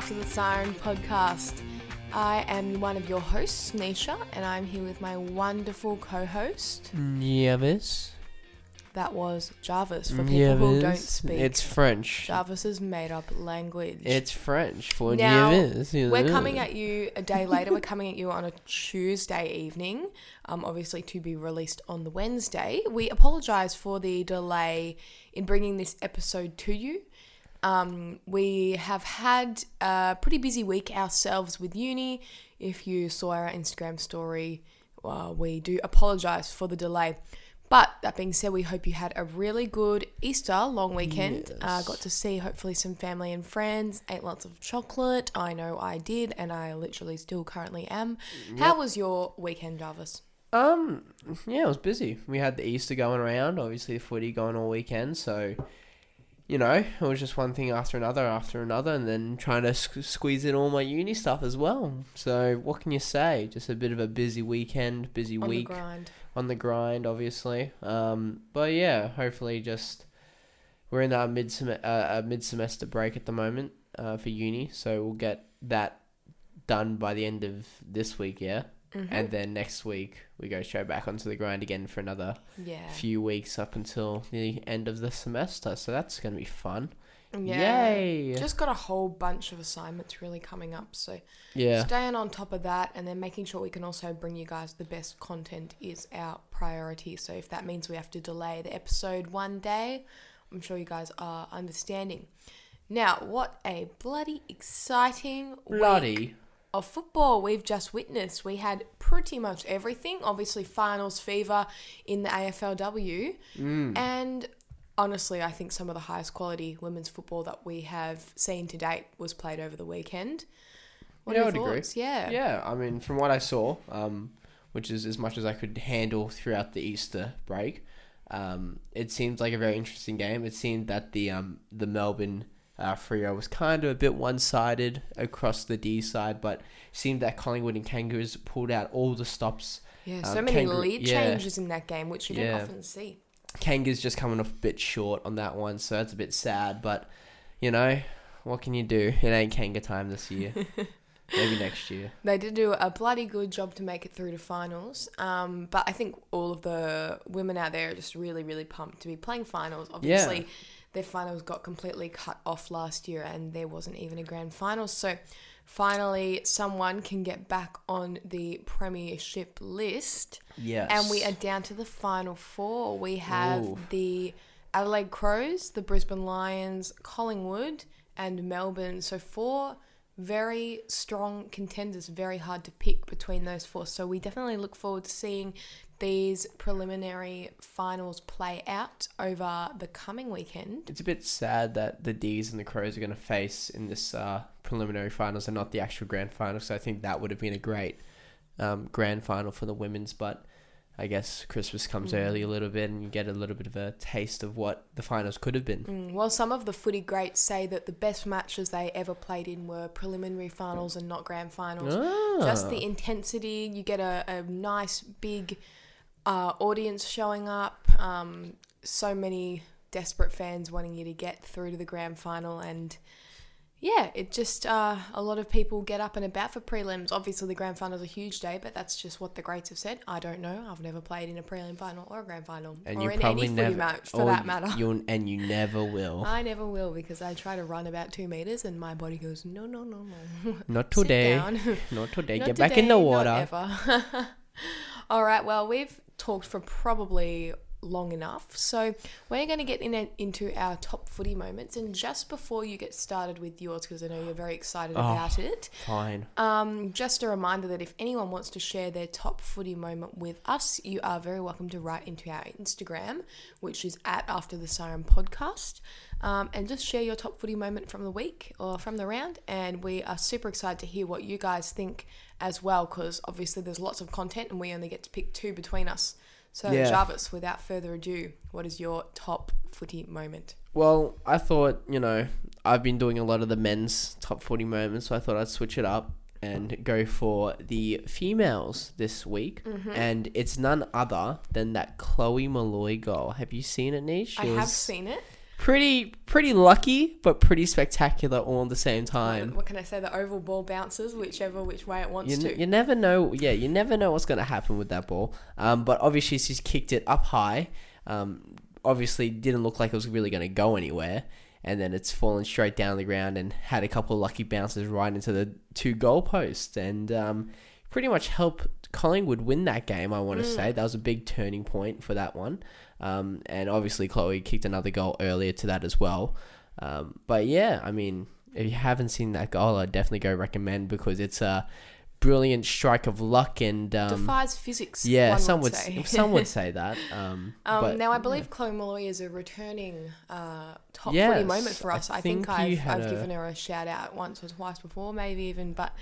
After the Siren podcast. I am one of your hosts, Nisha, and I'm here with my wonderful co host. Nieves. That was Jarvis for people who don't speak. It's French. Jarvis's made up language. It's French for Now, Nieves. We're coming at you a day later. We're coming at you on a Tuesday evening, um, obviously to be released on the Wednesday. We apologise for the delay in bringing this episode to you. Um, we have had a pretty busy week ourselves with uni. If you saw our Instagram story, uh, we do apologise for the delay. But that being said, we hope you had a really good Easter long weekend. Uh, got to see hopefully some family and friends. Ate lots of chocolate. I know I did, and I literally still currently am. How was your weekend, Jarvis? Um, yeah, it was busy. We had the Easter going around, obviously the footy going all weekend, so you know, it was just one thing after another after another, and then trying to sque- squeeze in all my uni stuff as well. So what can you say? Just a bit of a busy weekend, busy week. On week the grind. on the grind, obviously. Um, but yeah, hopefully, just we're in our mid uh, mid semester break at the moment uh, for uni, so we'll get that done by the end of this week, yeah. Mm-hmm. And then next week we go straight back onto the grind again for another Yeah. few weeks up until the end of the semester. So that's gonna be fun. Yeah. Yay! Just got a whole bunch of assignments really coming up. So yeah, staying on top of that and then making sure we can also bring you guys the best content is our priority. So if that means we have to delay the episode one day, I'm sure you guys are understanding. Now, what a bloody exciting week bloody. Of football we've just witnessed. We had pretty much everything. Obviously, finals fever in the AFLW. Mm. And honestly, I think some of the highest quality women's football that we have seen to date was played over the weekend. What Yeah, are I your would agree. thoughts? Yeah. Yeah, I mean, from what I saw, um, which is as much as I could handle throughout the Easter break, um, it seemed like a very interesting game. It seemed that the um, the Melbourne uh, Freo was kind of a bit one sided across the D side, but seemed that Collingwood and Kangaroos pulled out all the stops. Yeah, Um, so many kangaroo- lead yeah. changes in that game, which you don't often see. Kangaroos just coming off a bit short on that one, so that's a bit sad. But you know, what can you do? It ain't Kanga time this year. Maybe next year. They did do a bloody good job to make it through to finals. Um, but I think all of the women out there are just really, really pumped to be playing finals. Obviously, their finals got completely cut off last year and there wasn't even a grand final. So finally, someone can get back on the premiership list. Yes. And we are down to the final four. We have Ooh. the Adelaide Crows, the Brisbane Lions, Collingwood, and Melbourne. So four very strong contenders. Very hard to pick between those four. So we definitely look forward to seeing these preliminary finals play out over the coming weekend. It's a bit sad that the D's and the Crows are going to face in this uh, preliminary finals and not the actual grand final. So I think that would have been a great um, grand final for the women's. But I guess Christmas comes Mm. early a little bit, and you get a little bit of a taste of what the finals could have been. Mm, well, some of the footy greats say that the best matches they ever played in were preliminary finals and not grand finals. just Ah. the intensity. You get a, a nice big uh, audience showing up. Um, so many desperate fans wanting you to get through to the grand final, and yeah, it just uh, a lot of people get up and about for prelims. Obviously, the grand final is a huge day, but that's just what the greats have said. I don't know. I've never played in a prelim final or a grand final, and or you in any footy never, match for that matter. You'll, and you never will. I never will because I try to run about two meters and my body goes no no no no. Not today. Not today. Not Get back in the water. All right. Well, we've talked for probably long enough, so we're going to get in into our top footy moments. And just before you get started with yours, because I know you're very excited Oh. about it, Fine. um, just a reminder that if anyone wants to share their top footy moment with us, you are very welcome to write into our Instagram, which is at After the Siren Podcast, um, and just share your top footy moment from the week or from the round. And we are super excited to hear what you guys think as well, because obviously there's lots of content and we only get to pick two between us. So, Yeah. Jarvis, without further ado, what is your top footy moment? Well, I thought, you know, I've been doing a lot of the men's top 40 moments, so I thought I'd switch it up and go for the females this week. Mm-hmm. And it's none other than that Chloe Molloy goal. Have you seen it, Nish? I It have seen it. Pretty, pretty lucky, but pretty spectacular all at the same time. What can I say? The oval ball bounces whichever which way it wants You, to. you never know. Yeah, you never know what's going to happen with that ball. Um, but obviously she's kicked it up high. Um, obviously didn't look like it was really going to go anywhere. And then it's fallen straight down the ground and had a couple of lucky bounces right into the two goalposts and um, pretty much helped Collingwood win that game. I want to Mm. say that was a big turning point for that one. Um, and obviously Chloe kicked another goal earlier to that as well. Um, but yeah, I mean, if you haven't seen that goal, I'd definitely go recommend because it's a brilliant strike of luck and um, Defies physics. yeah, some would say. some would say that. Um, Um, but, now I believe Chloe Molloy is a returning uh, top Yes, footy moment for us. I think, think I've, I've a- given her a shout out once or twice before, maybe even. But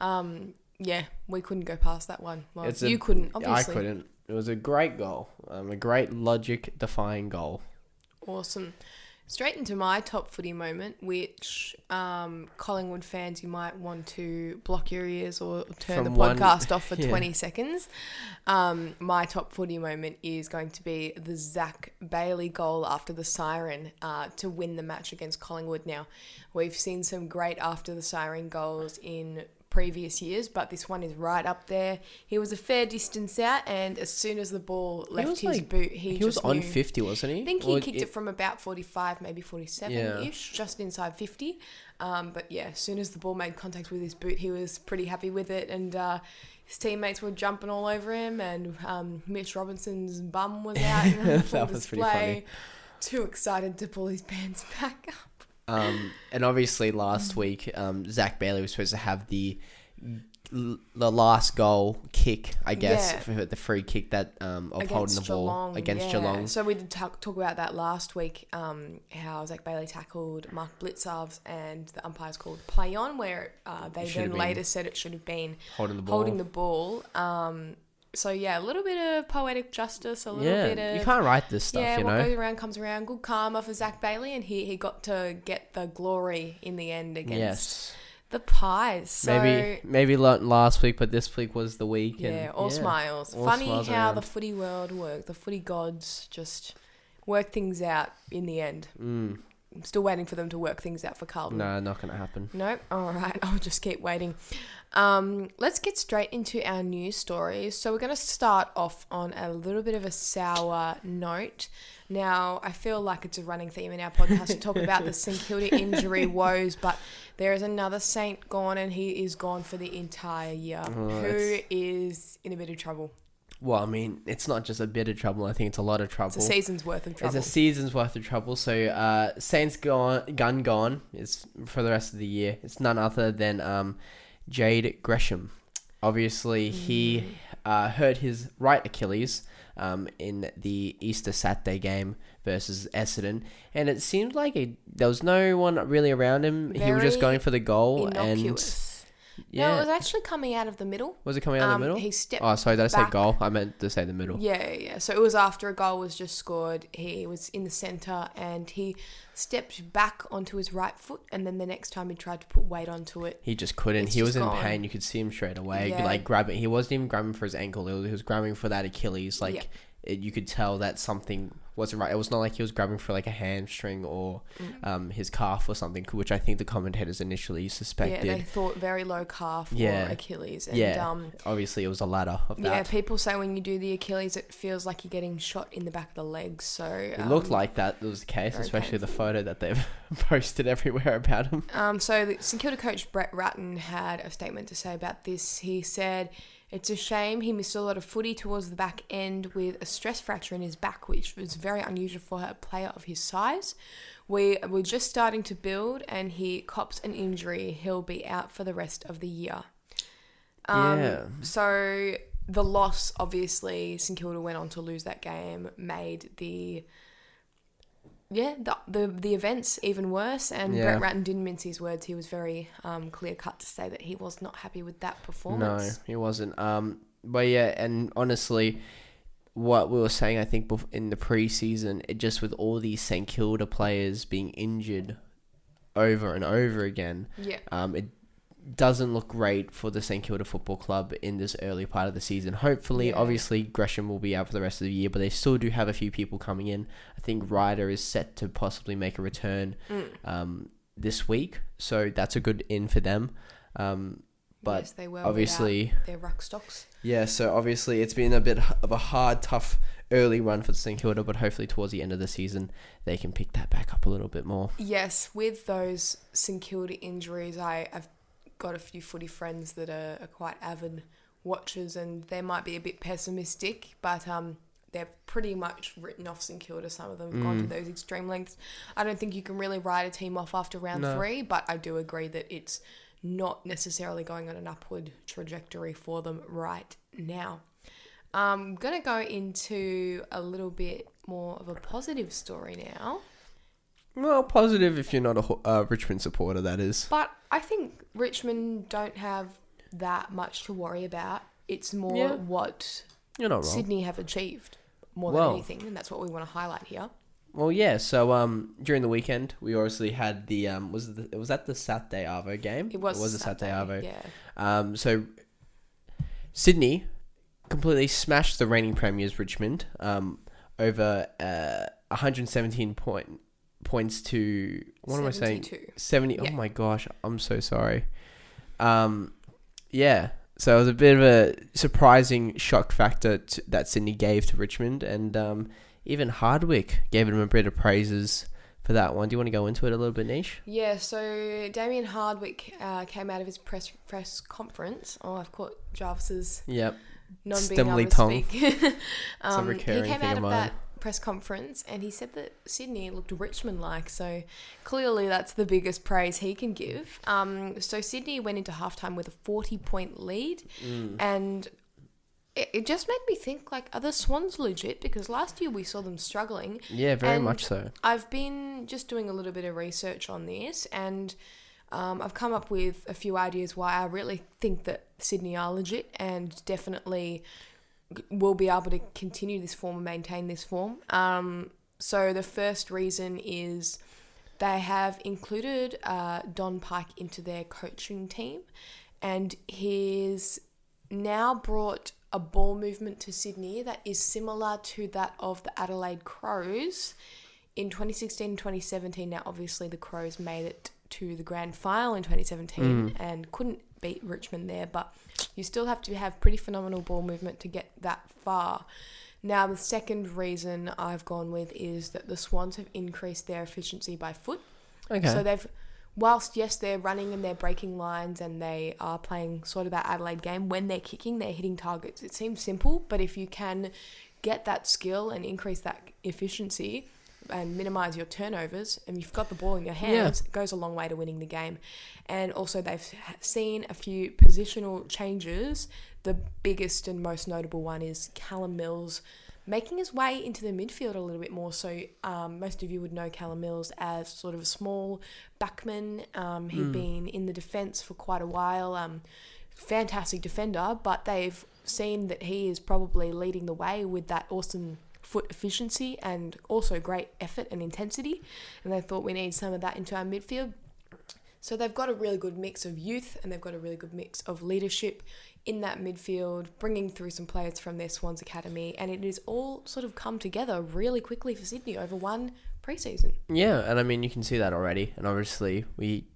um, yeah, we couldn't go past that one. Well, It's a- you couldn't, Obviously, I couldn't. It was a great goal, um, a great logic defying goal. Awesome. Straight into my top footy moment, which um, Collingwood fans, you might want to block your ears or turn From the one- podcast off for yeah. 20 seconds. Um, my top footy moment is going to be the Zac Bailey goal after the siren uh, to win the match against Collingwood. Now, we've seen some great after the siren goals in previous years, but this one is right up there. He was a fair distance out, and as soon as the ball left his like- boot, he, He, was on knew- fifty, wasn't he? I think he Or kicked it, from about 45, maybe 47 ish, just inside 50. Um, but yeah, as soon as the ball made contact with his boot, he was pretty happy with it. And uh, his teammates were jumping all over him, and um, Mitch Robinson's bum was out in That full display. Too excited to pull his pants back up. Um, and obviously last week, um, Zac Bailey was supposed to have the the last goal kick, I guess, Yeah. for the free kick that um, of holding the ball against yeah. Geelong. So we did talk, talk about that last week. Um, how Zac Bailey tackled Mark Blicavs and the umpires called play on, where uh, they should then have been later said it should have been Holding the ball. holding the ball. Um, so yeah, a little bit of poetic justice, a little yeah, bit of you can't write this stuff, yeah, you what know. goes around comes around. Good karma for Zac Bailey, and he he got to get the glory in the end against Yes, the Pies. So maybe maybe la- last week, but this week was the week. yeah, and, all smiles. all Funny smiles how around. the footy world work. The footy gods just work things out in the end. Mm, I'm still waiting for them to work things out for Carlton. no, not gonna happen. No? All right. I'll just keep waiting. Um, let's get straight into our news stories. So we're going to start off on a little bit of a sour note. Now, I feel like it's a running theme in our podcast to talk about the St Kilda injury woes, but there is another Saint gone, and he is gone for the entire year. Oh, Who that's- is in a bit of trouble? Well, I mean, it's not just a bit of trouble. I think it's a lot of trouble. It's a season's worth of trouble. It's a season's worth of trouble. So, uh, Saints gone, gun gone is for the rest of the year. It's none other than um, Jade Gresham. Obviously, he uh, hurt his right Achilles um, in the Easter Saturday game versus Essendon, and it seemed like it, there was no one really around him. he was just going for the goal, Innocuous. and yeah, No, it was actually coming out of the middle. was it coming out of Um, the middle? He stepped Oh, sorry, did I say back. goal? I meant to say the middle. Yeah, yeah. So it was after a goal was just scored. He was in the centre and he stepped back onto his right foot, and then the next time he tried to put weight onto it, He just couldn't. He was just in pain. You could see him straight away. Yeah. Like grabbing. He wasn't even grabbing for his ankle. He was, he was grabbing for that Achilles. Like Yeah. it, you could tell that something wasn't right. It was not like he was grabbing for like a hamstring or Mm. um, his calf or something, which I think the commentators initially suspected. yeah, they thought very low calf Yeah. or Achilles. And, Yeah. Um, Obviously, it was a ladder of yeah, people say when you do the Achilles, it feels like you're getting shot in the back of the legs. So it looked um, like that was the case, especially the photo that they've posted everywhere about him. Um, so the St Kilda coach Brett Ratten had a statement to say about this. He said, "It's a shame he missed a lot of footy towards the back end with a stress fracture in his back, which was very unusual for a player of his size. We were just starting to build, and he cops an injury. He'll be out for the rest of the year." Um, Yeah. So the loss, obviously, St Kilda went on to lose that game, made the yeah the the, the events even worse. And Yeah. Brett Ratten didn't mince his words. He was very um, clear cut to say that he was not happy with that performance. No, he wasn't. Um, but yeah, and honestly, what we were saying, I think bef- in the preseason, it just with all these St Kilda players being injured over and over again, Yeah. um, it doesn't look great for the St Kilda Football Club in this early part of the season. Hopefully, Yeah. obviously, Gresham will be out for the rest of the year, but they still do have a few people coming in. I think Ryder is set to possibly make a return Mm. um, this week, so that's a good in for them. Um, but yes, they were obviously, their ruck stocks. yeah, so obviously it's been a bit of a hard, tough early run for St Kilda, but hopefully towards the end of the season they can pick that back up a little bit more. Yes, with those St Kilda injuries, I, I've got a few footy friends that are, are quite avid watchers, and they might be a bit pessimistic, but um, they're pretty much written off St Kilda. Some of them have gone to Mm. those extreme lengths. I don't think you can really write a team off after round No. three, but I do agree that it's not necessarily going on an upward trajectory for them right now. I'm going to go into a little bit more of a positive story now. Well, positive if you're not a uh, Richmond supporter, that is. But I think Richmond don't have that much to worry about. It's more Yeah. what You're not wrong. Sydney have achieved more Well- than anything, and that's what we want to highlight here. Well, yeah. So um, during the weekend, we obviously had the um, was it the, was that the Saturday Arvo game? It was, was a Saturday Arvo. Yeah. Um, so Sydney completely smashed the reigning premiers Richmond um, over uh, 117 point points to what am I saying? 70 Yeah. oh my gosh i'm so sorry um yeah so it was a bit of a surprising shock factor to, that sydney gave to richmond and um even hardwick gave him a bit of praises for that one do you want to go into it a little bit Nish Yeah, so Damien Hardwick uh, came out of his press press conference. Oh, I've caught Jarvis's yep non being able to tongue. speak. um, he recurring came out of that press conference and he said that Sydney looked Richmond like. So clearly that's the biggest praise he can give. Um, so Sydney went into halftime with a 40 point lead Mm. and it, it just made me think like, are the Swans legit? Because last year we saw them struggling. yeah very much so I've been just doing a little bit of research on this and um, I've come up with a few ideas why I really think that Sydney are legit and definitely will be able to continue this form and maintain this form. Um, so the first reason is they have included uh, Don Pyke into their coaching team and he's now brought a ball movement to Sydney that is similar to that of the Adelaide Crows in 2016 and 2017. Now, obviously, the Crows made it to the grand final in 2017 and couldn't beat Richmond there, but you still have to have pretty phenomenal ball movement to get that far. Now, the second reason I've gone with is that the Swans have increased their efficiency by foot. okay So they've, whilst yes, they're running and they're breaking lines and they are playing sort of that Adelaide game, when they're kicking, they're hitting targets. It seems simple, but if you can get that skill and increase that efficiency and minimize your turnovers, and you've got the ball in your hands, it goes a long way to winning the game. And also, they've seen a few positional changes. The biggest and most notable one is Callum Mills making his way into the midfield a little bit more. So um, most of you would know Callum Mills as sort of a small backman. Um, he'd been in the defence for quite a while. Um, fantastic defender, but they've seen that he is probably leading the way with that awesome foot efficiency and also great effort and intensity. And they thought we need some of that into our midfield. So they've got a really good mix of youth and they've got a really good mix of leadership in that midfield, bringing through some players from their Swans Academy, and it has all sort of come together really quickly for Sydney over one preseason. Yeah, and I mean you can see that already, and obviously we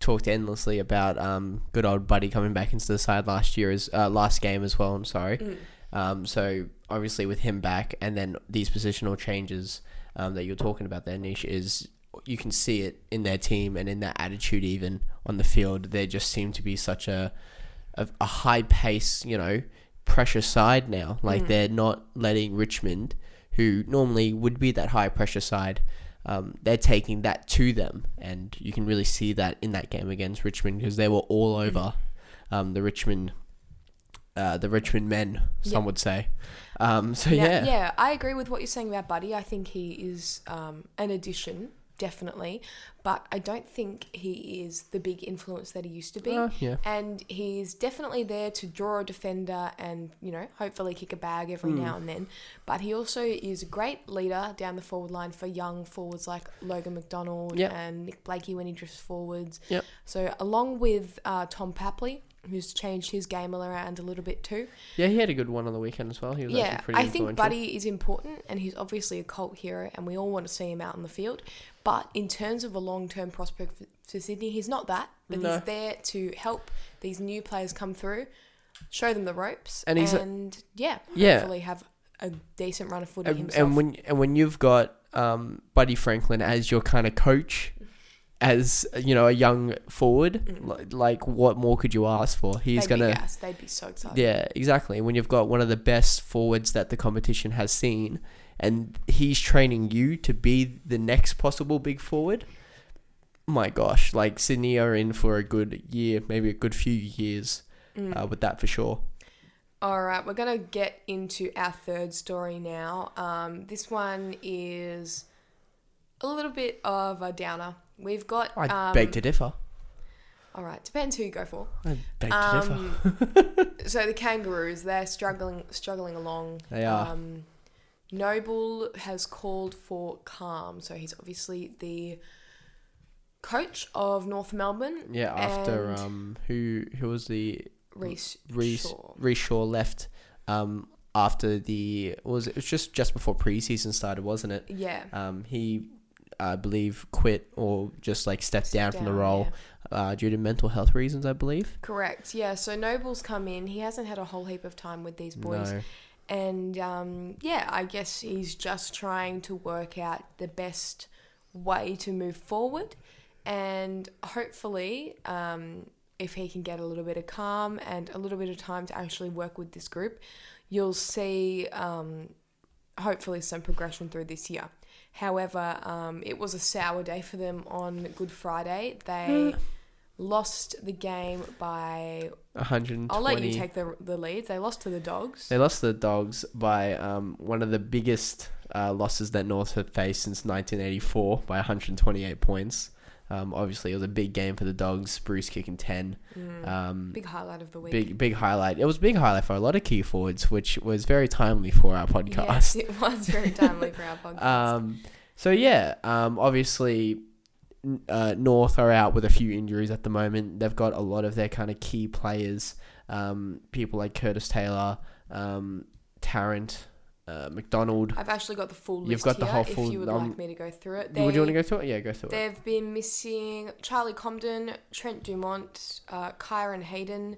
talked endlessly about um good old Buddy coming back into the side last year as uh, last game as well. I'm sorry. Um, so obviously with him back, and then these positional changes um, that you're talking about there, Nish is you can see it in their team and in their attitude even on the field. They just seem to be such a a, a high pace, you know, pressure side now. Like they're not letting Richmond, who normally would be that high pressure side, um, they're taking that to them, and you can really see that in that game against Richmond because they were all over um, the Richmond. Uh, the Richmond men, some Yeah. would say. Um, so Now, yeah, yeah, I agree with what you're saying about Buddy. I think he is um, an addition definitely, but I don't think he is the big influence that he used to be. Uh, yeah. And he's definitely there to draw a defender and, you know, hopefully kick a bag every Hmm. now and then. But he also is a great leader down the forward line for young forwards like Logan McDonald Yep. and Nick Blakey when he drifts forwards. Yep. So, along with uh, Tom Papley, who's changed his game around a little bit too. Yeah, he had a good one on the weekend as well. He was Yeah, actually pretty I think. Buddy is important and he's obviously a cult hero and we all want to see him out in the field. But in terms of a long term prospect for, for Sydney, he's not that. But No. he's there to help these new players come through, show them the ropes, And and, a- yeah, Yeah. hopefully have a decent run of footy and, himself. and when and when you've got um, Buddy Franklin as your kind of coach, as you know a young forward, Mm. like what more could you ask for? He's they'd gonna be. They'd be so excited. Yeah, exactly. When you've got one of the best forwards that the competition has seen, and he's training you to be the next possible big forward, my gosh, like Sydney are in for a good year, maybe a good few years Mm. uh, with that for sure. All right, we're going to get into our third story now. Um, this one is a little bit of a downer. We've got. I um, beg to differ. All right, depends who you go for. I beg to differ. Um, so the Kangaroos, they're struggling, struggling along. They are. Um, Noble has called for calm, so he's obviously the coach of North Melbourne. Yeah, after um, who who was the Rhyce Rhyce Shaw. Rhyce Shaw left um after the was it? It was just just before preseason started, wasn't it? Yeah. Um, he, I believe, quit or just like stepped down, from the role yeah. uh, due to mental health reasons, I believe. Correct. Yeah. So Noble's come in. He hasn't had a whole heap of time with these boys. No. And um, yeah, I guess he's just trying to work out the best way to move forward. And hopefully, um, if he can get a little bit of calm and a little bit of time to actually work with this group, you'll see um, hopefully some progression through this year. However, um, it was a sour day for them on Good Friday. They lost the game by. 120. I'll let you take the, the leads. They lost to the Dogs. They lost the Dogs by um, one of the biggest uh, losses that North have faced since 1984 by 128 points. Um, obviously, it was a big game for the Dogs. Bruce kicking 10. Um, Big highlight of the week. big big highlight. It was a big highlight for a lot of key forwards, which was very timely for our podcast. Yes, it was very timely for our podcast. Um, so yeah, um, obviously, uh, North are out with a few injuries at the moment. They've got a lot of their kind of key players, um, people like Curtis Taylor, um, Tarrant, uh, McDonald. I've actually got the full list You've got the here whole if you would um, like me to go through it. Would you want to They- go through it? Yeah, go through it. They've been missing Charlie Comben, Trent Dumont, uh, Kyron Hayden,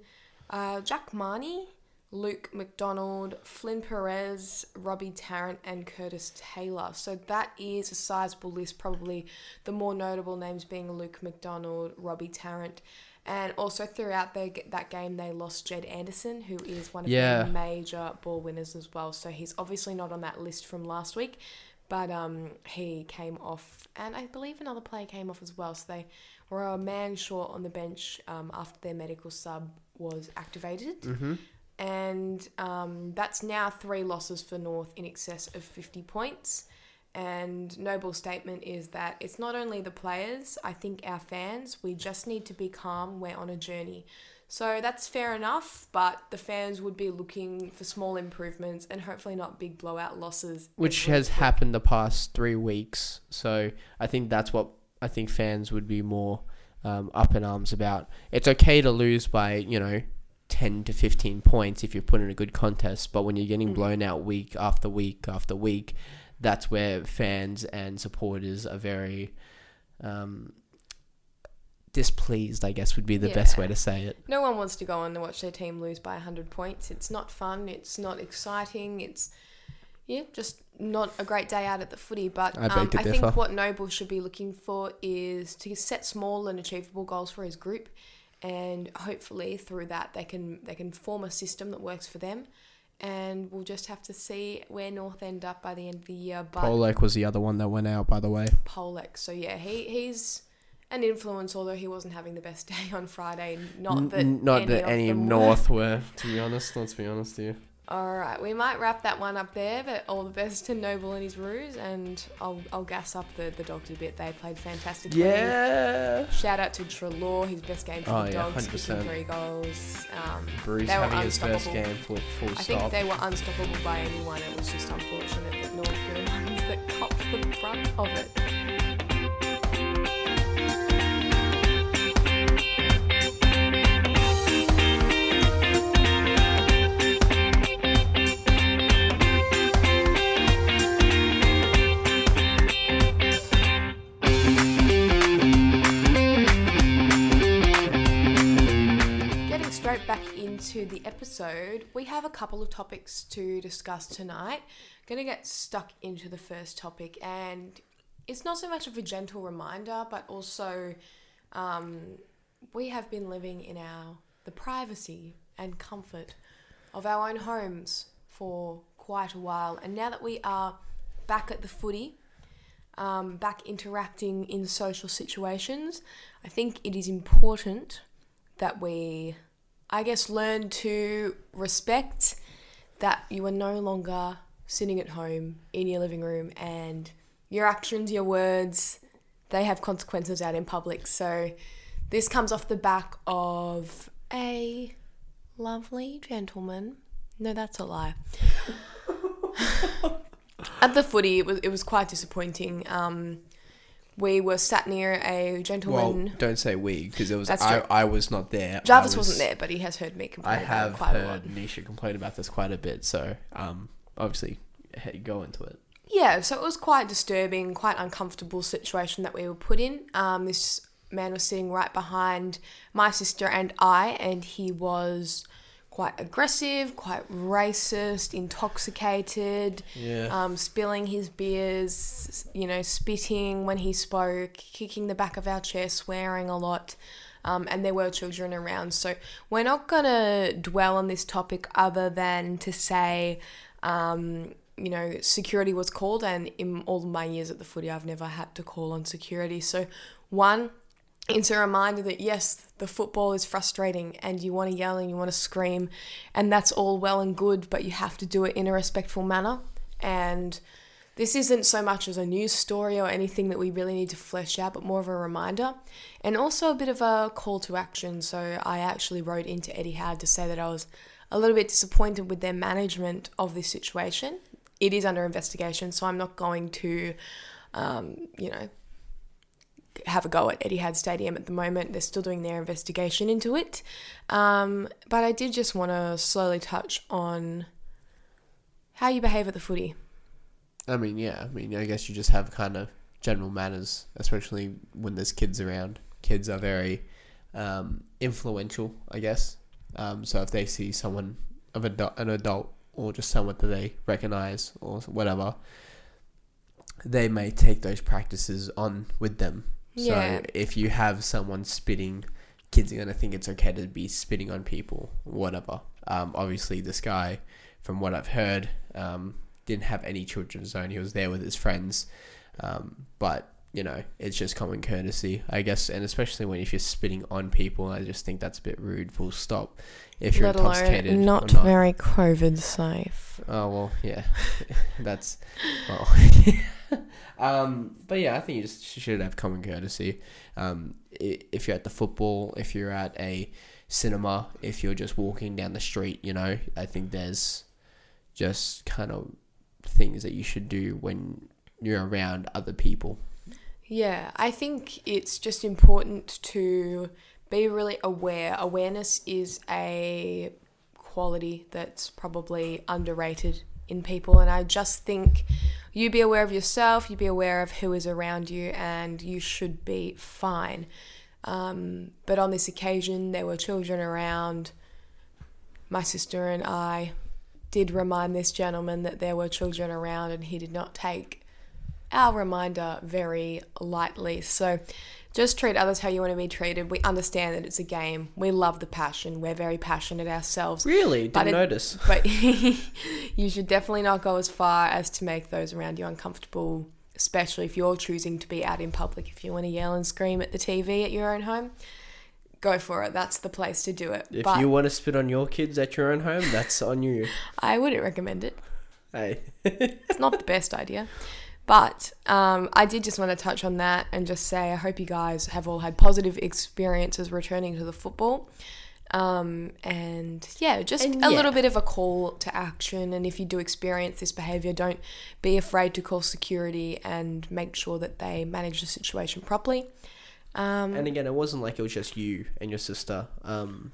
uh, Jack Marnie, Luke McDonald, Flynn Perez, Robbie Tarrant, and Curtis Taylor. So that is a sizable list, probably the more notable names being Luke McDonald, Robbie Tarrant. And also throughout their, that game, they lost Jed Anderson, who is one of Yeah. their major ball winners as well. So he's obviously not on that list from last week, but um, he came off, and I believe another player came off as well. So they were a man short on the bench um, after their medical sub was activated. mm-hmm. And um, that's now three losses for North in excess of 50 points. And Noble's statement is that it's not only the players, I think our fans, we just need to be calm. We're on a journey. So that's fair enough, but the fans would be looking for small improvements and hopefully not big blowout losses. Which has week. happened the past three weeks. So I think that's what I think fans would be more um, up in arms about. It's okay to lose by, you know, 10 to 15 points if you put in a good contest, but when you're getting Mm. blown out week after week after week, that's where fans and supporters are very um, displeased, I guess would be the best way to say it. No one wants to go on and watch their team lose by 100 points. It's not fun. It's not exciting. It's, yeah, just not a great day out at the footy. But I um, I think what Noble should be looking for is to set small and achievable goals for his group. And hopefully through that they can they can form a system that works for them. And we'll just have to see where North end up by the end of the year. But Polec was the other one that went out, by the way. Polec. So yeah, he he's an influence, although he wasn't having the best day on Friday. Not that N- not any that of any them were. North were, to be honest. Let's be honest here. All right, we might wrap that one up there, but all the best to Noble and his ruse, and I'll, I'll gas up the, the dogs a bit. They played fantastically. Yeah. Shout out to Treloar, his best game for Oh, the yeah, dogs, kicking 100%. three goals. Um, Bruce They were having his best unstoppable. game full, full I think they were unstoppable by anyone. It was just unfortunate that North were the ones that copped the brunt of it. The episode, we have a couple of topics to discuss tonight. Going to get stuck into the first topic, and it's not so much of a gentle reminder, but also um, we have been living in our the privacy and comfort of our own homes for quite a while, and now that we are back at the footy, um, back interacting in social situations, I think it is important that we, I guess, learn to respect that you are no longer sitting at home in your living room and your actions, your words, they have consequences out in public. So this comes off the back of a lovely gentleman. No, that's a lie. At the footy, it was it was quite disappointing. Um, we were sat near a well, gentleman. don't say we because it was That's I, true. I was not there. Jarvis I was, wasn't there, but he has heard me complain I about have it quite a lot. heard Nisha complain about this quite a bit, so um, obviously, hey, go into it. Yeah, so it was quite disturbing, quite uncomfortable situation that we were put in. Um, this man was sitting right behind my sister and I, and he was quite aggressive, quite racist, intoxicated, Yeah. um, spilling his beers, you know, spitting when he spoke, kicking the back of our chair, swearing a lot. Um, and there were children around. So we're not going to dwell on this topic other than to say, um, you know, security was called. And in all my years at the footy, I've never had to call on security. So, one, it's a reminder that yes, the football is frustrating and you want to yell and you want to scream, and that's all well and good, but you have to do it in a respectful manner. And this isn't so much as a news story or anything that we really need to flesh out, but more of a reminder and also a bit of a call to action. So I actually wrote into Etihad to say that I was a little bit disappointed with their management of this situation. It is under investigation, so I'm not going to, um, you know, have a go at Etihad Stadium at the moment. They're still doing their investigation into it. Um, but I did just want to slowly touch on how you behave at the footy. I mean, yeah. I mean, I guess you just have kind of general manners, especially when there's kids around. Kids are very um, influential, I guess. Um, so if they see someone of adu- an adult or just someone that they recognize or whatever, they may take those practices on with them. Yeah. So if you have someone spitting, kids are gonna think it's okay to be spitting on people, whatever. Um, obviously, this guy, from what I've heard, um, didn't have any children's own. He was there with his friends, um, but you know, it's just common courtesy, I guess, and especially when if you're spitting on people, I just think that's a bit rude. Full stop. If you're Let intoxicated, not, not. very COVID safe. Oh well, yeah, that's well. um, but yeah, I think you just should have common courtesy. Um, if you're at the football, if you're at a cinema, if you're just walking down the street, you know, I think there's just kind of things that you should do when you're around other people. Yeah, I think it's just important to be really aware. Awareness is a quality that's probably underrated in people, and I just think you be aware of yourself, you be aware of who is around you, and you should be fine. Um, but on this occasion, there were children around. My sister and I did remind this gentleman that there were children around, and he did not take our reminder very lightly. So just treat others how you want to be treated. We understand that it's a game. We love the passion. We're very passionate ourselves. Really, But didn't it- notice. But you should definitely not go as far as to make those around you uncomfortable, especially if you're choosing to be out in public. If you want to yell and scream at the TV at your own home, go for it. That's the place to do it. If but you want to spit on your kids at your own home, that's on you. I wouldn't recommend it. Hey. It's not the best idea. But um, I did just want to touch on that and just say I hope you guys have all had positive experiences returning to the football. Um, and yeah, just And a yeah. little bit of a call to action. And if you do experience this behavior, don't be afraid to call security and make sure that they manage the situation properly. Um, And again, it wasn't like it was just you and your sister um,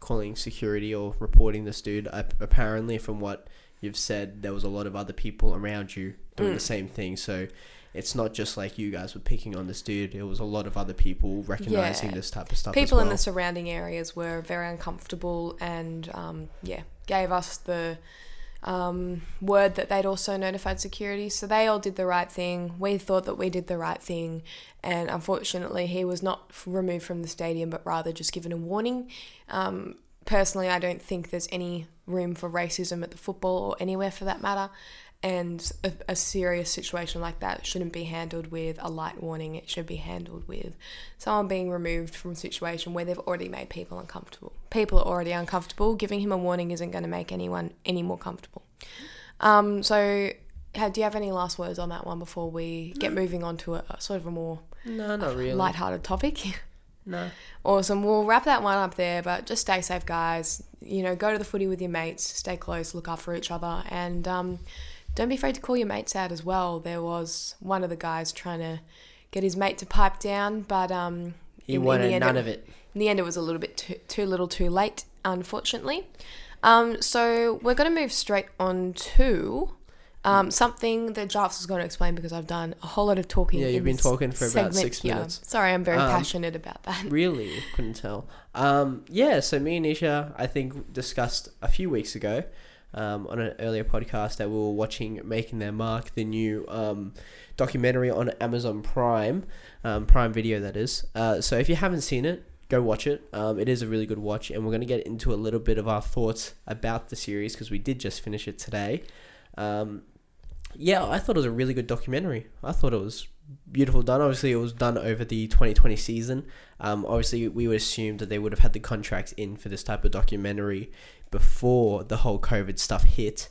calling security or reporting this dude. I, apparently, from what you've said, there was a lot of other people around you doing the Mm. same thing. So it's not just like you guys were picking on this dude. It was a lot of other people recognizing Yeah. this type of stuff. people in the surrounding areas were very uncomfortable and um, yeah gave us the um, word that they'd also notified security so they all did the right thing we thought that we did the right thing and unfortunately he was not removed from the stadium but rather just given a warning um, personally i don't think there's any room for racism at the football or anywhere for that matter and a, a serious situation like that shouldn't be handled with a light warning it should be handled with someone being removed from a situation where they've already made people uncomfortable. People are already uncomfortable. Giving him a warning isn't going to make anyone any more comfortable. Um, so, do you have any last words on that one before we get moving on to a, a sort of a more no, not really. light-hearted topic? no. awesome. We'll wrap that one up there, but just stay safe, guys. You know, go to the footy with your mates, stay close, look after each other, and um, don't be afraid to call your mates out as well. There was one of the guys trying to get his mate to pipe down, but um, He in- in wanted the end none it- of it. in the end, it was a little bit too, too little too late, unfortunately. Um, so we're going to move straight on to um, something that Jarvis is going to explain because I've done a whole lot of talking. Yeah, you've been talking for about six here. minutes. Sorry, I'm very Um, passionate about that. Really? Couldn't tell. Um, yeah, so me and Nisha, I think, discussed a few weeks ago um, on an earlier podcast that we were watching Making Their Mark, the new um, documentary on Amazon Prime, um, Prime Video, that is. Uh, so if you haven't seen it, go watch it. Um, it is a really good watch, and we're going to get into a little bit of our thoughts about the series because we did just finish it today. Um, yeah, I thought it was a really good documentary. I thought it was beautiful done. Obviously, it was done over the 2020 season. Um, obviously, we would assume that they would have had the contracts in for this type of documentary before the whole COVID stuff hit.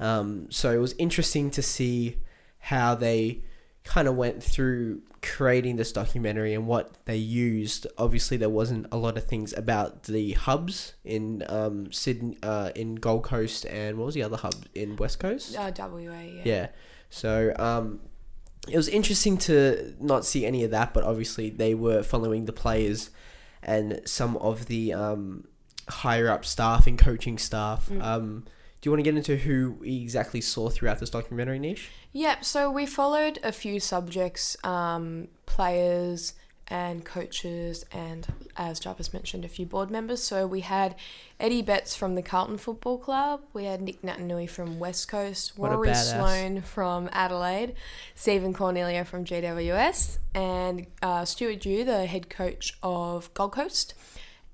Um, so it was interesting to see how they kind of went through creating this documentary and what they used. Obviously, there wasn't a lot of things about the hubs in um, Sydney, uh, in Gold Coast, and what was the other hub in West Coast? Uh, WA, yeah. Yeah. So um, it was interesting to not see any of that, but obviously they were following the players and some of the um, higher up staff and coaching staff. Mm. Um, do you want to get into who we exactly saw throughout this documentary, Nish? Yep, so we followed a few subjects, um, players and coaches, and as Jarvis mentioned, a few board members. So we had Eddie Betts from the Carlton Football Club, we had Nic Naitanui from West Coast, What Rory. Sloane from Adelaide, Stephen Coniglio from GWS, and uh, Stuart Dew, the head coach of Gold Coast.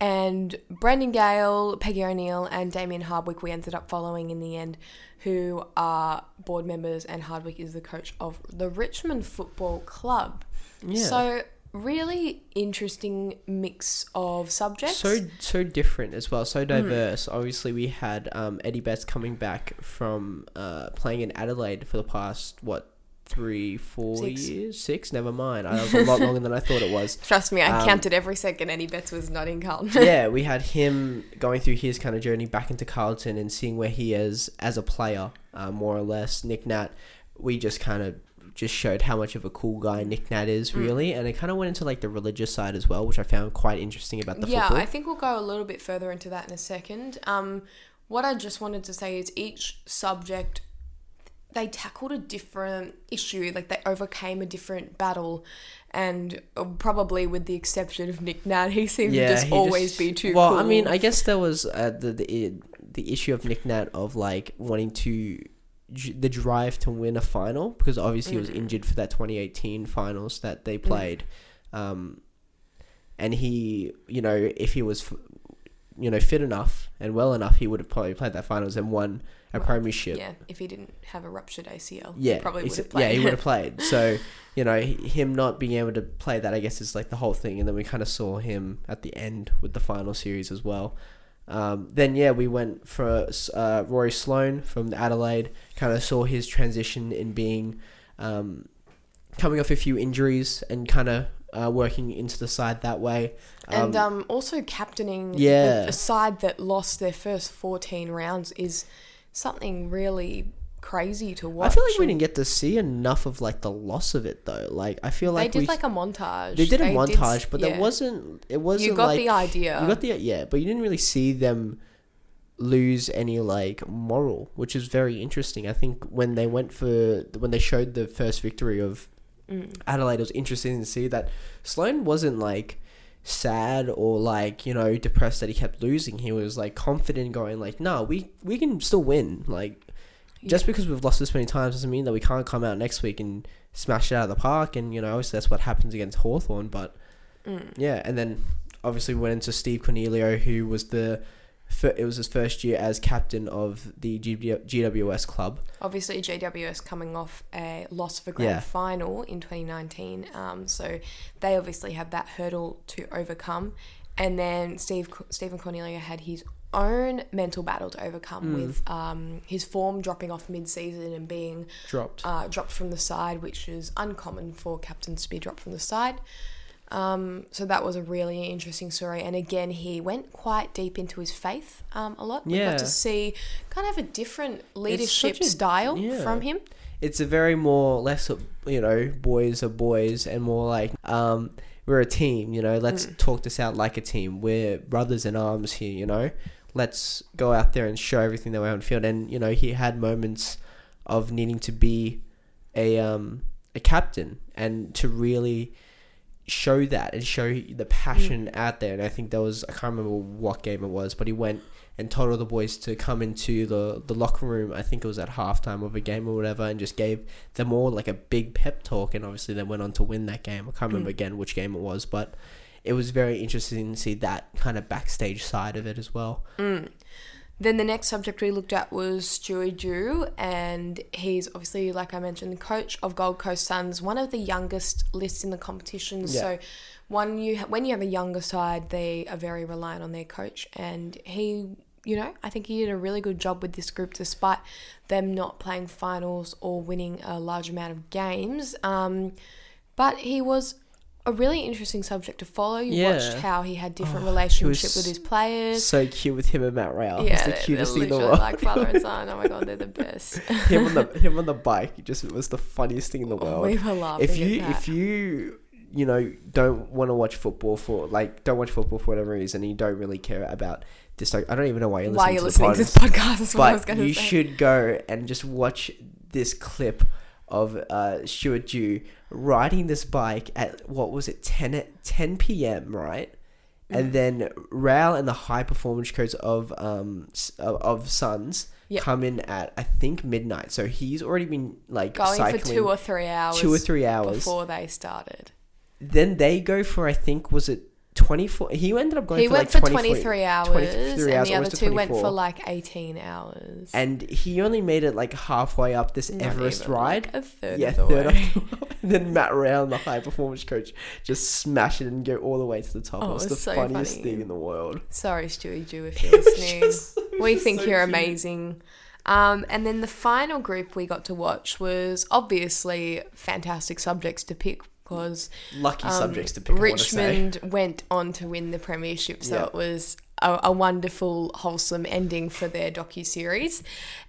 And Brendan Gale, Peggy O'Neill, and Damien Hardwick, we ended up following in the end, who are board members, and Hardwick is the coach of the Richmond Football Club. Yeah. So, really interesting mix of subjects. So so different as well, so diverse. Obviously, we had um, Eddie Betts coming back from uh, playing in Adelaide for the past what three, four Six. years, six. Never mind. I was a lot longer than I thought it was. Trust me, I Um, counted every second Eddie Betts was not in Carlton. yeah, we had him going through his kind of journey back into Carlton and seeing where he is as a player, uh, more or less. Nick Nat, we just kind of just showed how much of a cool guy Nick Nat is, Mm. really, and it kind of went into like the religious side as well, which I found quite interesting about the football. yeah, football. I think we'll go a little bit further into that in a second. Um, what I just wanted to say is each subject they tackled a different issue, like they overcame a different battle, and uh, probably with the exception of Nick Nat, he seemed to just always just- be too well. cool. I mean, I guess there was uh, the the the issue of Nick Nat of like wanting to the drive to win a final because obviously he was Mm. injured for that 2018 finals that they played, um, and he you know if he was you know fit enough and well enough, he would have probably played that finals and won a Well, premiership. Yeah, if he didn't have a ruptured ACL, Yeah, he probably would have played. Yeah, he would have played. So you know, him not being able to play that, I guess, is like the whole thing. And then we kind of saw him at the end with the final series as well. Um, then yeah, we went for uh, Rory Sloane from Adelaide. Kind of saw his transition in being um, coming off a few injuries and kind of uh, working into the side that way. and um, also captaining Yeah. a, a side that lost their first 14 rounds is something really crazy to watch. I feel like we didn't get to see enough of like the loss of it though. Like I feel like they did we like a montage. they did a s- montage, but yeah. there wasn't. It wasn't. You got like, the idea. You got the yeah, but you didn't really see them lose any like moral, which is very interesting. I think when they went for when they showed the first victory of Mm. Adelaide, it was interesting to see that Sloane wasn't like sad or like you know depressed that he kept losing. He was like confident, going like, "No, we we can still win." Like just because we've lost this many times doesn't mean that we can't come out next week and smash it out of the park. And you know, obviously that's what happens against Hawthorn, but. Mm. Yeah, and then obviously we went into Steve Coniglio, who was the it was his first year as captain of the GWS club. Obviously, GWS coming off a loss of a grand Yeah. final in 2019, um, so they obviously have that hurdle to overcome. And then Steve Stephen Coniglio had his own mental battle to overcome Mm. with um, his form dropping off mid-season and being Dropped. uh, dropped from the side, which is uncommon for captains to be dropped from the side. Um, so that was a really interesting story, and again, he went quite deep into his faith um, a lot. We Yeah. got to see kind of a different leadership a- style yeah. from him. It's a very more less you know boys are boys and more like um we're a team. You know, let's Mm. talk this out like a team. We're brothers in arms here. You know, let's go out there and show everything that we're on field. And you know, he had moments of needing to be a um a captain and to really show that and show the passion out there. And I think there was I can't remember what game it was, but he went and told all the boys to come into the the locker room. I think it was at halftime of a game or whatever, and just gave them all like a big pep talk. And obviously they went on to win that game. I can't remember Mm. again which game it was, but it was very interesting to see that kind of backstage side of it as well. Mm. Then the next subject we looked at was Stewie Dew, and he's obviously, like I mentioned, the coach of Gold Coast Suns, one of the youngest lists in the competition. Yeah. So, one you ha- when you have a younger side, they are very reliant on their coach, and he, you know, I think he did a really good job with this group, despite them not playing finals or winning a large amount of games. Um, but he was a really interesting subject to follow. You Yeah. watched how he had different Oh, relationship with his players. So cute with him and Matt Rowell. Yeah, it's the cutest thing in the literally world. like father and son. Oh my god, they're the best. him on the him on the bike it just was the funniest thing in the oh, world. we were laughing if you if you you know don't want to watch football for like don't watch football for whatever reason and you don't really care about this like I don't even know why you're listening Why you're to listening to this podcast is what I was going to you say. should go and just watch this clip of uh Stuart Dew riding this bike at what was it 10 at 10 p.m. right Mm. and then Rowell and the high performance coach of um of, of Suns Yep. come in at I think midnight so he's already been like Going for two or three hours two or three hours before they started. then they go for I think was it 24 he ended up going He for went like for 23 23 hours, 23 and hours, the other two went for like 18 hours. and he only made it like halfway up this Not Everest even, ride like, a third yeah of the third way. of and then Matt Round the high performance coach just smash it and go all the way to the top Oh, it was it the so funniest funny. thing in the world Sorry, Stewie Dew, if you're listening. just- we think so you're cute. amazing. Um, and then the final group we got to watch was obviously fantastic subjects to pick because lucky um, subjects to pick. Richmond went on to win the premiership, so Yeah. it was a, a wonderful, wholesome ending for their docu series.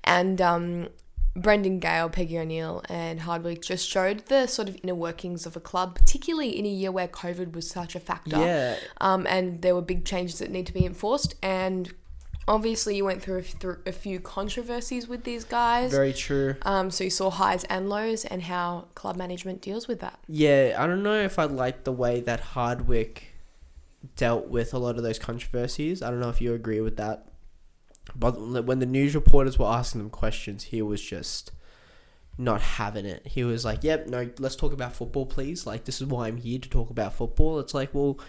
And um, Brendan Gale, Peggy O'Neill, and Hardwick just showed the sort of inner workings of a club, particularly in a year where COVID was such a factor. yeah Um, and there were big changes that need to be enforced. And obviously, you went through a, through a few controversies with these guys. very true um, so you saw highs and lows, and how club management deals with that. Yeah, I don't know if I like the way that Hardwick dealt with a lot of those controversies. I don't know if you agree with that. But when the news reporters were asking him questions, he was just not having it. He was like, "Yep, no, let's talk about football, please. Like, this is why I'm here to talk about football." It's like, well,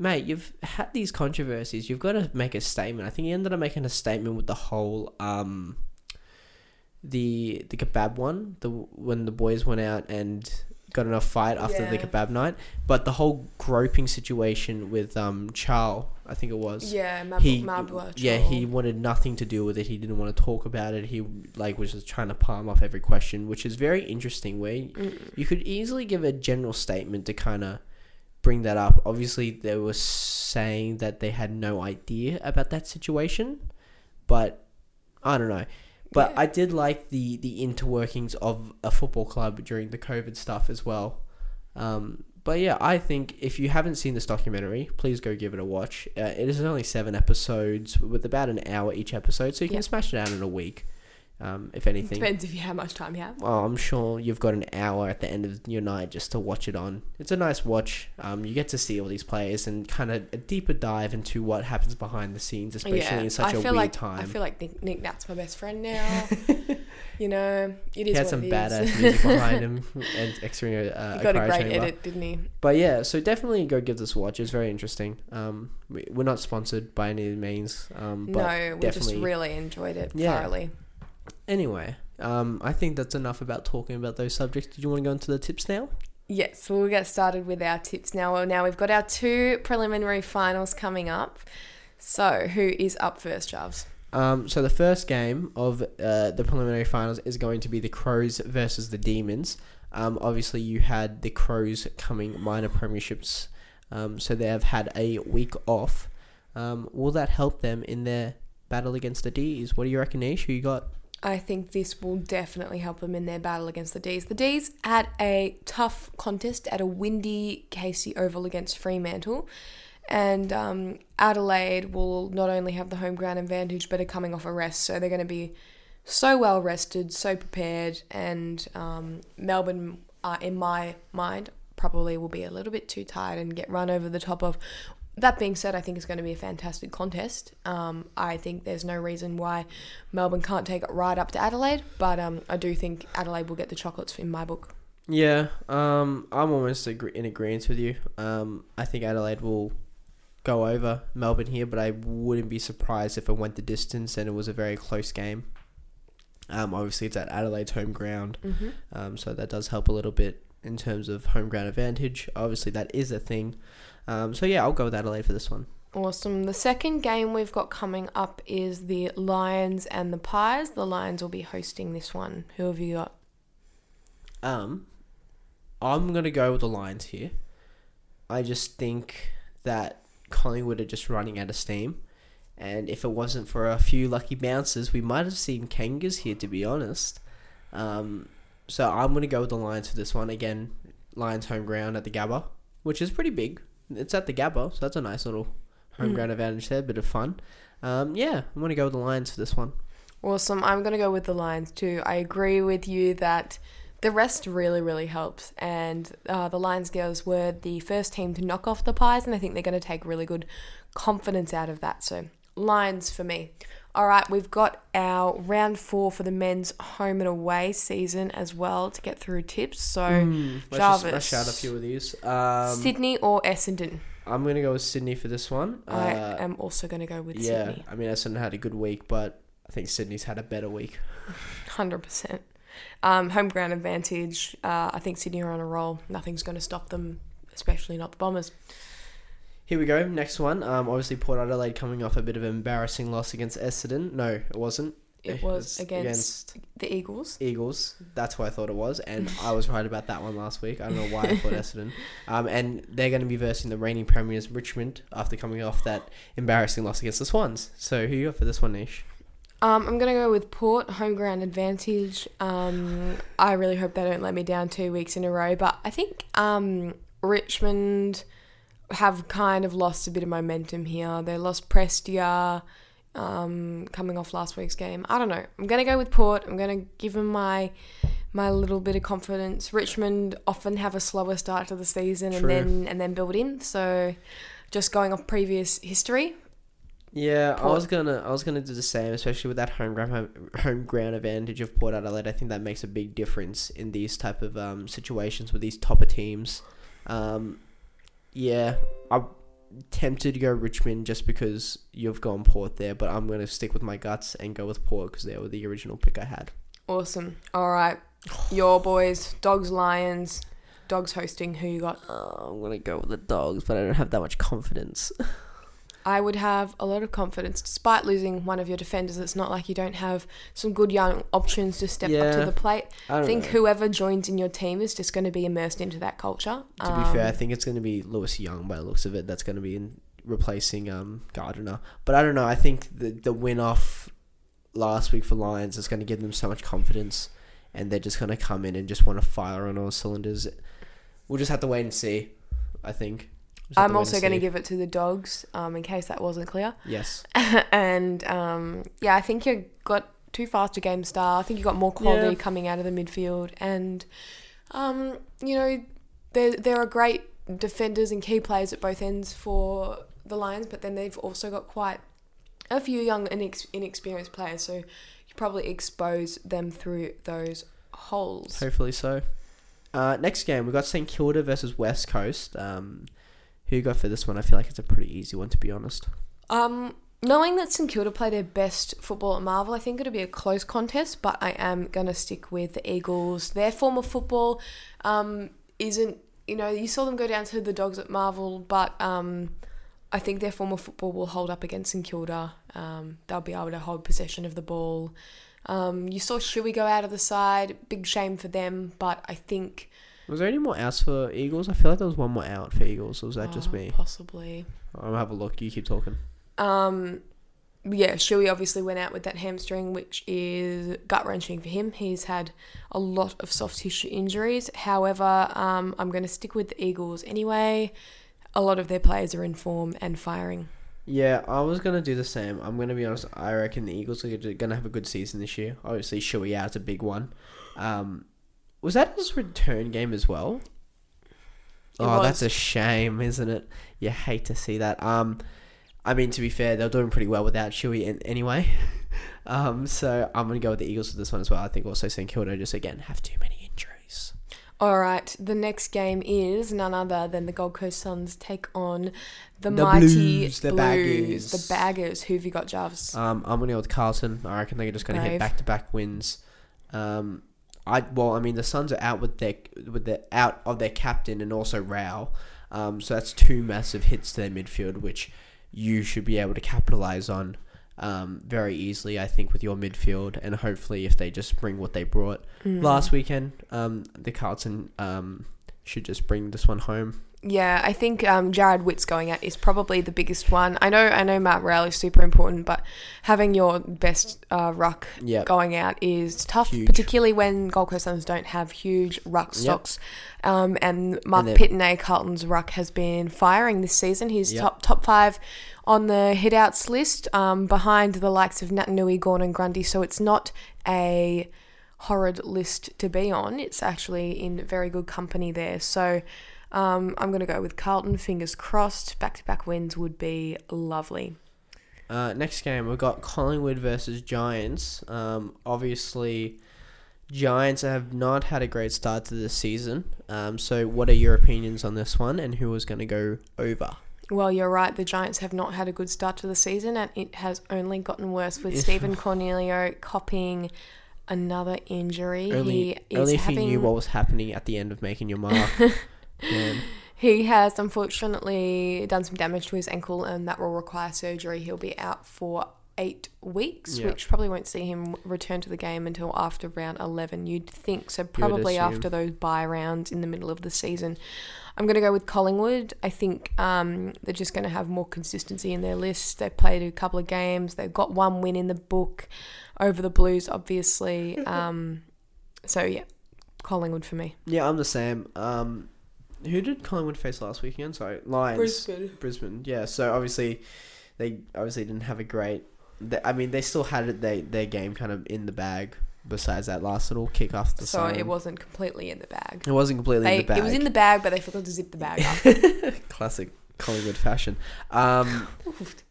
mate, you've had these controversies. You've got to make a statement. I think he ended up making a statement with the whole um, the the kebab one. The when the boys went out and got in a fight after the kebab night, but the whole groping situation with um Charles, I think it was. Yeah, Mab- He Mabwa yeah he wanted nothing to do with it. He didn't want to talk about it. He like was just trying to palm off every question, which is very interesting. Where Mm. you could easily give a general statement to kind of bring that up. Obviously, they were saying that they had no idea about that situation, but I don't know. But Yeah. I did like the the interworkings of a football club during the COVID stuff as well. Um, but yeah, I think if you haven't seen this documentary, please go give it a watch. Uh, it is only seven episodes with about an hour each episode, so you can Yeah. smash it out in a week. Um, if anything, Depends if you how much time you have. well, I'm sure you've got an hour at the end of your night just to watch it on. It's a nice watch. Um, you get to see all these players and kind of a deeper dive into what happens behind the scenes, especially yeah, in such I a feel weird like time. I feel like Nic, Nic Nat's my best friend now. you know, it he had some is. badass music behind him and extra uh, he got a great chamber. edit, didn't he? But yeah, so definitely go give this a watch. It's very interesting. Um, we, we're not sponsored by any means. Um, but no, we just really enjoyed it Yeah. thoroughly. Anyway, um, I think that's enough about talking about those subjects. Did you want to go into the tips now? Yes, we'll get started with our tips now. Well, now we've got our two preliminary finals coming up. So, who is up first, Jarvis? Um, so the first game of uh, the preliminary finals is going to be the Crows versus the Demons. Um, obviously, you had the Crows coming minor premierships, um, so they have had a week off. Um, will that help them in their battle against the D's? What do you reckon, Ish? Who you got? I think this will definitely help them in their battle against the D's. The D's had a tough contest at a windy Casey Oval against Fremantle. And um, Adelaide will not only have the home ground advantage, but are coming off a rest. So they're going to be so well rested, so prepared. And um, Melbourne, uh, in my mind, probably will be a little bit too tired and get run over the top of. That being said, I think it's going to be a fantastic contest. Um, I think there's no reason why Melbourne can't take it right up to Adelaide, but um, I do think Adelaide will get the chocolates in my book. Yeah, um, I'm almost agree- in agreement with you. Um, I think Adelaide will go over Melbourne here, but I wouldn't be surprised if it went the distance and it was a very close game. Um, obviously, it's at Adelaide's home ground, Mm-hmm. um, so that does help a little bit in terms of home ground advantage. Obviously, that is a thing. Um, so yeah, I'll go with Adelaide for this one. Awesome. The second game we've got coming up is the Lions and the Pies. The Lions will be hosting this one. Who have you got? Um, I'm gonna go with the Lions here. I just think that Collingwood are just running out of steam, and if it wasn't for a few lucky bounces, we might have seen Kangas here. To be honest, um, so I'm gonna go with the Lions for this one again. Lions home ground at the Gabba, which is pretty big. It's at the Gabba, so that's a nice little home Mm. ground advantage there. Bit of fun. Um, yeah, I'm gonna go with the Lions for this one. Awesome. I'm going to go with the Lions too. I agree with you that the rest really, really helps. And uh, the Lions girls were the first team to knock off the Pies, and I think they're going to take really good confidence out of that. So, Lions for me. All right, we've got our round four for the men's home and away season as well to get through tips. So, Mm, let's just Jarvis. out a few of these. Um, Sydney or Essendon? I'm gonna go with Sydney for this one. I Uh, am also going to go with Sydney. yeah, Sydney. I mean Essendon had a good week, but I think Sydney's had a better week. Hundred percent. Um, home ground advantage. Uh, I think Sydney are on a roll. Nothing's going to stop them, especially not the Bombers. Here we go. Next one. Um, obviously Port Adelaide coming off a bit of an embarrassing loss against Essendon. No, it wasn't. It was against, the Eagles. Eagles. That's what I thought it was, and I was right about that one last week. I don't know why I thought Essendon. Um, and they're going to be versing the reigning premiers Richmond after coming off that embarrassing loss against the Swans. So who you got for this one, Nish? Um, I'm going to go with Port home ground advantage. Um, I really hope they don't let me down two weeks in a row, but I think um, Richmond have kind of lost a bit of momentum here. They lost Prestia um, coming off last week's game. I don't know. I'm going to go with Port. I'm going to give them my my little bit of confidence. Richmond often have a slower start to the season True. and then and then build in. So just going off previous history, Yeah, I was gonna I was gonna do the same, especially with that home ground home ground advantage of Port Adelaide. I think that makes a big difference in these type of um, situations with these topper teams. Um, yeah, I'm tempted to go Richmond just because you've gone Port there, but I'm going to stick with my guts and go with Port because they were the original pick I had. Awesome. All right. Your boys, Dogs, Lions. Dogs hosting. Who you got? Uh, I'm going to go with the Dogs, but I don't have that much confidence. I would have a lot of confidence despite losing one of your defenders. It's not like you don't have some good young options to step up to the plate. I think know. whoever joins in your team is just going to be immersed into that culture. To be fair, I Um, think it's going to be Lewis Young by the looks of it. That's going to be in replacing um, Gardiner. But I don't know. I think the the win off last week for Lions is going to give them so much confidence, and they're just going to come in and just want to fire on all cylinders. We'll just have to wait and see. I think. Just have I'm also going to give it to the Dogs, um, in case that wasn't clear. yes. and um, yeah, I think you got too fast a game star. I think you got more quality Yeah. coming out of the midfield, and um, you know there there are great defenders and key players at both ends for the Lions, but then they've also got quite a few young and inex- inexperienced players, so you probably expose them through those holes. Hopefully so. Uh, next game we've got St Kilda versus West Coast. Um, who you got for this one? I feel like it's a pretty easy one to be honest. Um, knowing that St Kilda play their best football at Marvel, I think it'll be a close contest, but I am gonna stick with the Eagles. Their form of football um, isn't, you know, you saw them go down to the Dogs at Marvel, but um, I think their form of football will hold up against St Kilda. Um, they'll be able to hold possession of the ball. Um, you saw Shuey go out of the side. Big shame for them, but I think Was there any more outs for Eagles? I feel like there was one more out for Eagles. Or was that just oh, me? Possibly. I'll have a look. You keep talking. Um, yeah, Shuey obviously went out with that hamstring, which is gut wrenching for him. He's had a lot of soft tissue injuries. However, um, I'm going to stick with the Eagles anyway. A lot of their players are in form and firing. Yeah, I was gonna do the same. I'm gonna be honest. I reckon the Eagles are gonna have a good season this year. Obviously, Shuey out's a big one. Um, was that his return game as well? It oh, that's a shame, isn't it? You hate to see that. Um, I mean, to be fair, they're doing pretty well without Shuey in, anyway. um, so I'm gonna go with the Eagles for this one as well. I think also St Kilda just again have too many injuries. All right, the next game is none other than the Gold Coast Suns take on the, The mighty Blues, the Blues, Baggers. the Baggers. Who have you got, Jarvis? Um, I'm gonna go with Carlton. I reckon they're just gonna hit back to back wins. Um, I well, I mean the Suns are out with their with the out of their captain and also Rowell. Um, so that's two massive hits to their midfield, which you should be able to capitalize on. Um, very easily, I think, with your midfield, and hopefully, if they just bring what they brought Mm. last weekend, um, the Carlton um, should just bring this one home. Yeah, I think um, Jarrod Witts' going out is probably the biggest one. I know, I know, Matt Rowell is super important, but having your best uh, ruck Yeah, going out is tough, Huge. particularly when Gold Coast Suns don't have huge ruck Yep. stocks. Um, and Mark then- Pittonet, Carlton's ruck, has been firing this season. He's Yep. top top five on the hitouts list, um, behind the likes of Naitanui, Gawn, and Grundy. So it's not a horrid list to be on. It's actually in very good company there. So. Um, I'm going to go with Carlton. Fingers crossed. Back to back wins would be lovely. Uh, next game, we've got Collingwood versus Giants. Um, obviously, Giants have not had a great start to this season. Um, so, what are your opinions on this one, and who is going to go over? Well, you're right. The Giants have not had a good start to the season, and it has only gotten worse with Stephen Coniglio copying another injury. Only, he is only if having, you knew what was happening at the end of making your mark. Man. He has unfortunately done some damage to his ankle, and that will require surgery. He'll be out for eight weeks, Yeah. which probably won't see him return to the game until after round 11, you'd think. So, probably after those bye rounds in the middle of the season. I'm going to go with Collingwood. I think um, they're just going to have more consistency in their list. They've played a couple of games, they've got one win in the book over the Blues, obviously. Um, so, yeah, Collingwood for me. Yeah, I'm the same. Um, who did Collingwood face last weekend? Sorry, Lions. Brisbane. Brisbane. Yeah. So obviously, they obviously didn't have a great. They, I mean, they still had it, they, their game kind of in the bag. Besides that last little kick off the So, siren. it wasn't completely in the bag. It wasn't completely They, in the bag. It was in the bag, but they forgot to zip the bag up. classic Collingwood fashion. Um,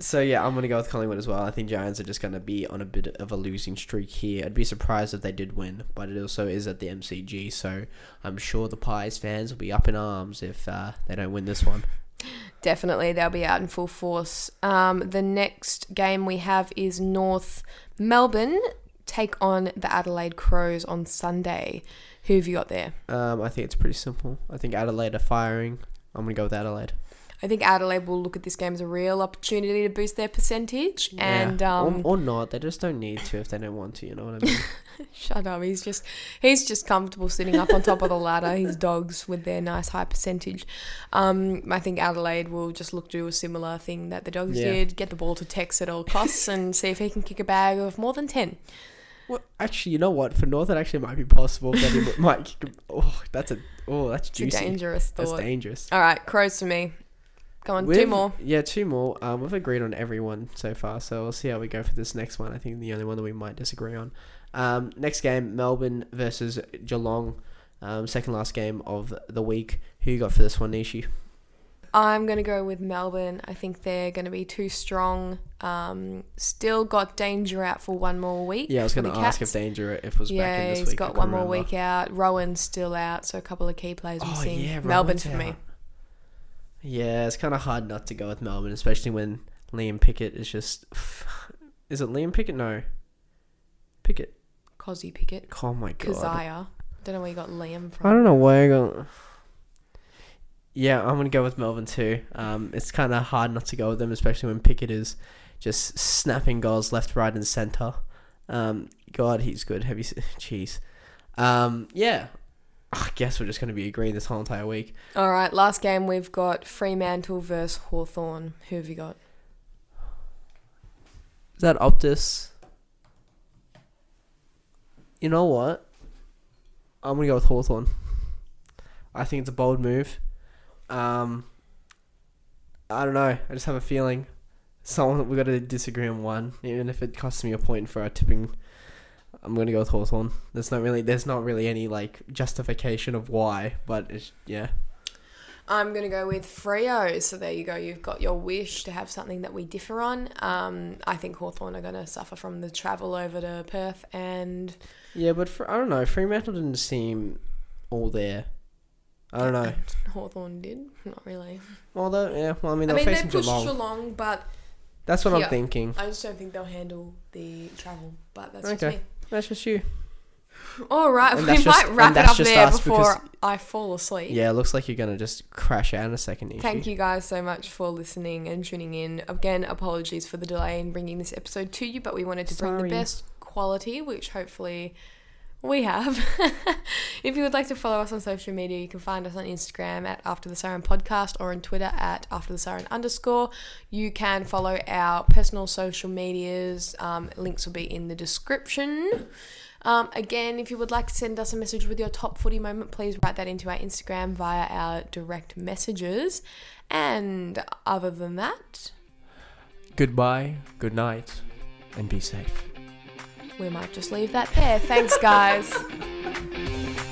so yeah, I'm gonna go with Collingwood as well. I think Giants are just gonna be on a bit of a losing streak here. I'd be surprised if they did win, but it also is at the MCG, so I'm sure the Pies fans will be up in arms if uh, they don't win this one. Definitely, they'll be out in full force. Um, the next game we have is North Melbourne take on the Adelaide Crows on Sunday. Who have you got there? Um, I think it's pretty simple. I think Adelaide are firing. I'm gonna go with Adelaide. I think Adelaide will look at this game as a real opportunity to boost their percentage, and um, or, or not. They just don't need to if they don't want to. You know what I mean? Shut up. He's just he's just comfortable sitting up on top of the ladder. His dogs with their nice high percentage. Um, I think Adelaide will just look to do a similar thing that the dogs Yeah. did: get the ball to Tex at all costs and see if he can kick a bag of more than ten. well, actually, you know what? For North, it actually might be possible that he might. Oh, that's a. Oh, that's It's juicy. dangerous That's dangerous. All right, crows for me. Go on, 2 We've- more. Yeah, two more. Um, we've agreed on everyone so far, so we'll see how we go for this next one. I think the only one that we might disagree on. Um, next game, Melbourne versus Geelong. Um, second last game of the week. Who you got for this one, Nishi? I'm gonna go with Melbourne. I think they're gonna be too strong. Um, still got Danger out for one more week. Yeah, I was for going to the ask if Cats. Danger if was back Yeah, in this he's week. I got couldn't one more remember. week out. Rowan's still out, so a couple of key players Oh missing. yeah, Melbourne Rowan's for me. out. Yeah, it's kind of hard not to go with Melbourne, especially when Liam Pickett is just. Is it Liam Pickett? No. Pickett. Kozzy Pickett. Oh my god. Kysaiah. Don't know where you got Liam from. I don't know where I go. Yeah, I'm gonna go with Melbourne too. Um, it's kind of hard not to go with them, especially when Pickett is just snapping goals left, right, and center. Um, God, he's good. Heavy, s- jeez. Um, yeah. I guess we're just gonna be agreeing this whole entire week. All right, last game we've got Fremantle versus Hawthorn. Who have you got? Is that Optus? You know what? I'm gonna go with Hawthorn. I think it's a bold move. Um, I don't know. I just have a feeling someone we've got to disagree on one, even if it costs me a point for our tipping. I'm gonna go with Hawthorn. There's not really, there's not really any like justification of why, but it's yeah. I'm gonna go with Freo. So there you go. You've got your wish to have something that we differ on. Um, I think Hawthorn are gonna suffer from the travel over to Perth, and Yeah, but for, I don't know. Fremantle didn't seem all there. I don't know. Hawthorn did not really. Although, yeah, well, I mean, they're mean, they facing pushed Geelong. Geelong, but That's what Yeah. I'm thinking. I just don't think they'll handle the travel. But that's Okay. just me. That's just you. All right, And we might just- wrap it up there before because- I fall asleep. Yeah, it looks like you're gonna just crash out in a second. Ishi. Thank you guys so much for listening and tuning in. Again, apologies for the delay in bringing this episode to you, but we wanted to bring the best quality, which hopefully we have. if you would like to follow us on social media, you can find us on Instagram at After the Siren Podcast or on Twitter at After the Siren underscore. You can follow our personal social medias. Um, links will be in the description. Um, again, if you would like to send us a message with your top footy moment, please write that into our Instagram via our direct messages. And other than that, Goodbye, good night, and be safe we might just leave that there. Thanks, guys.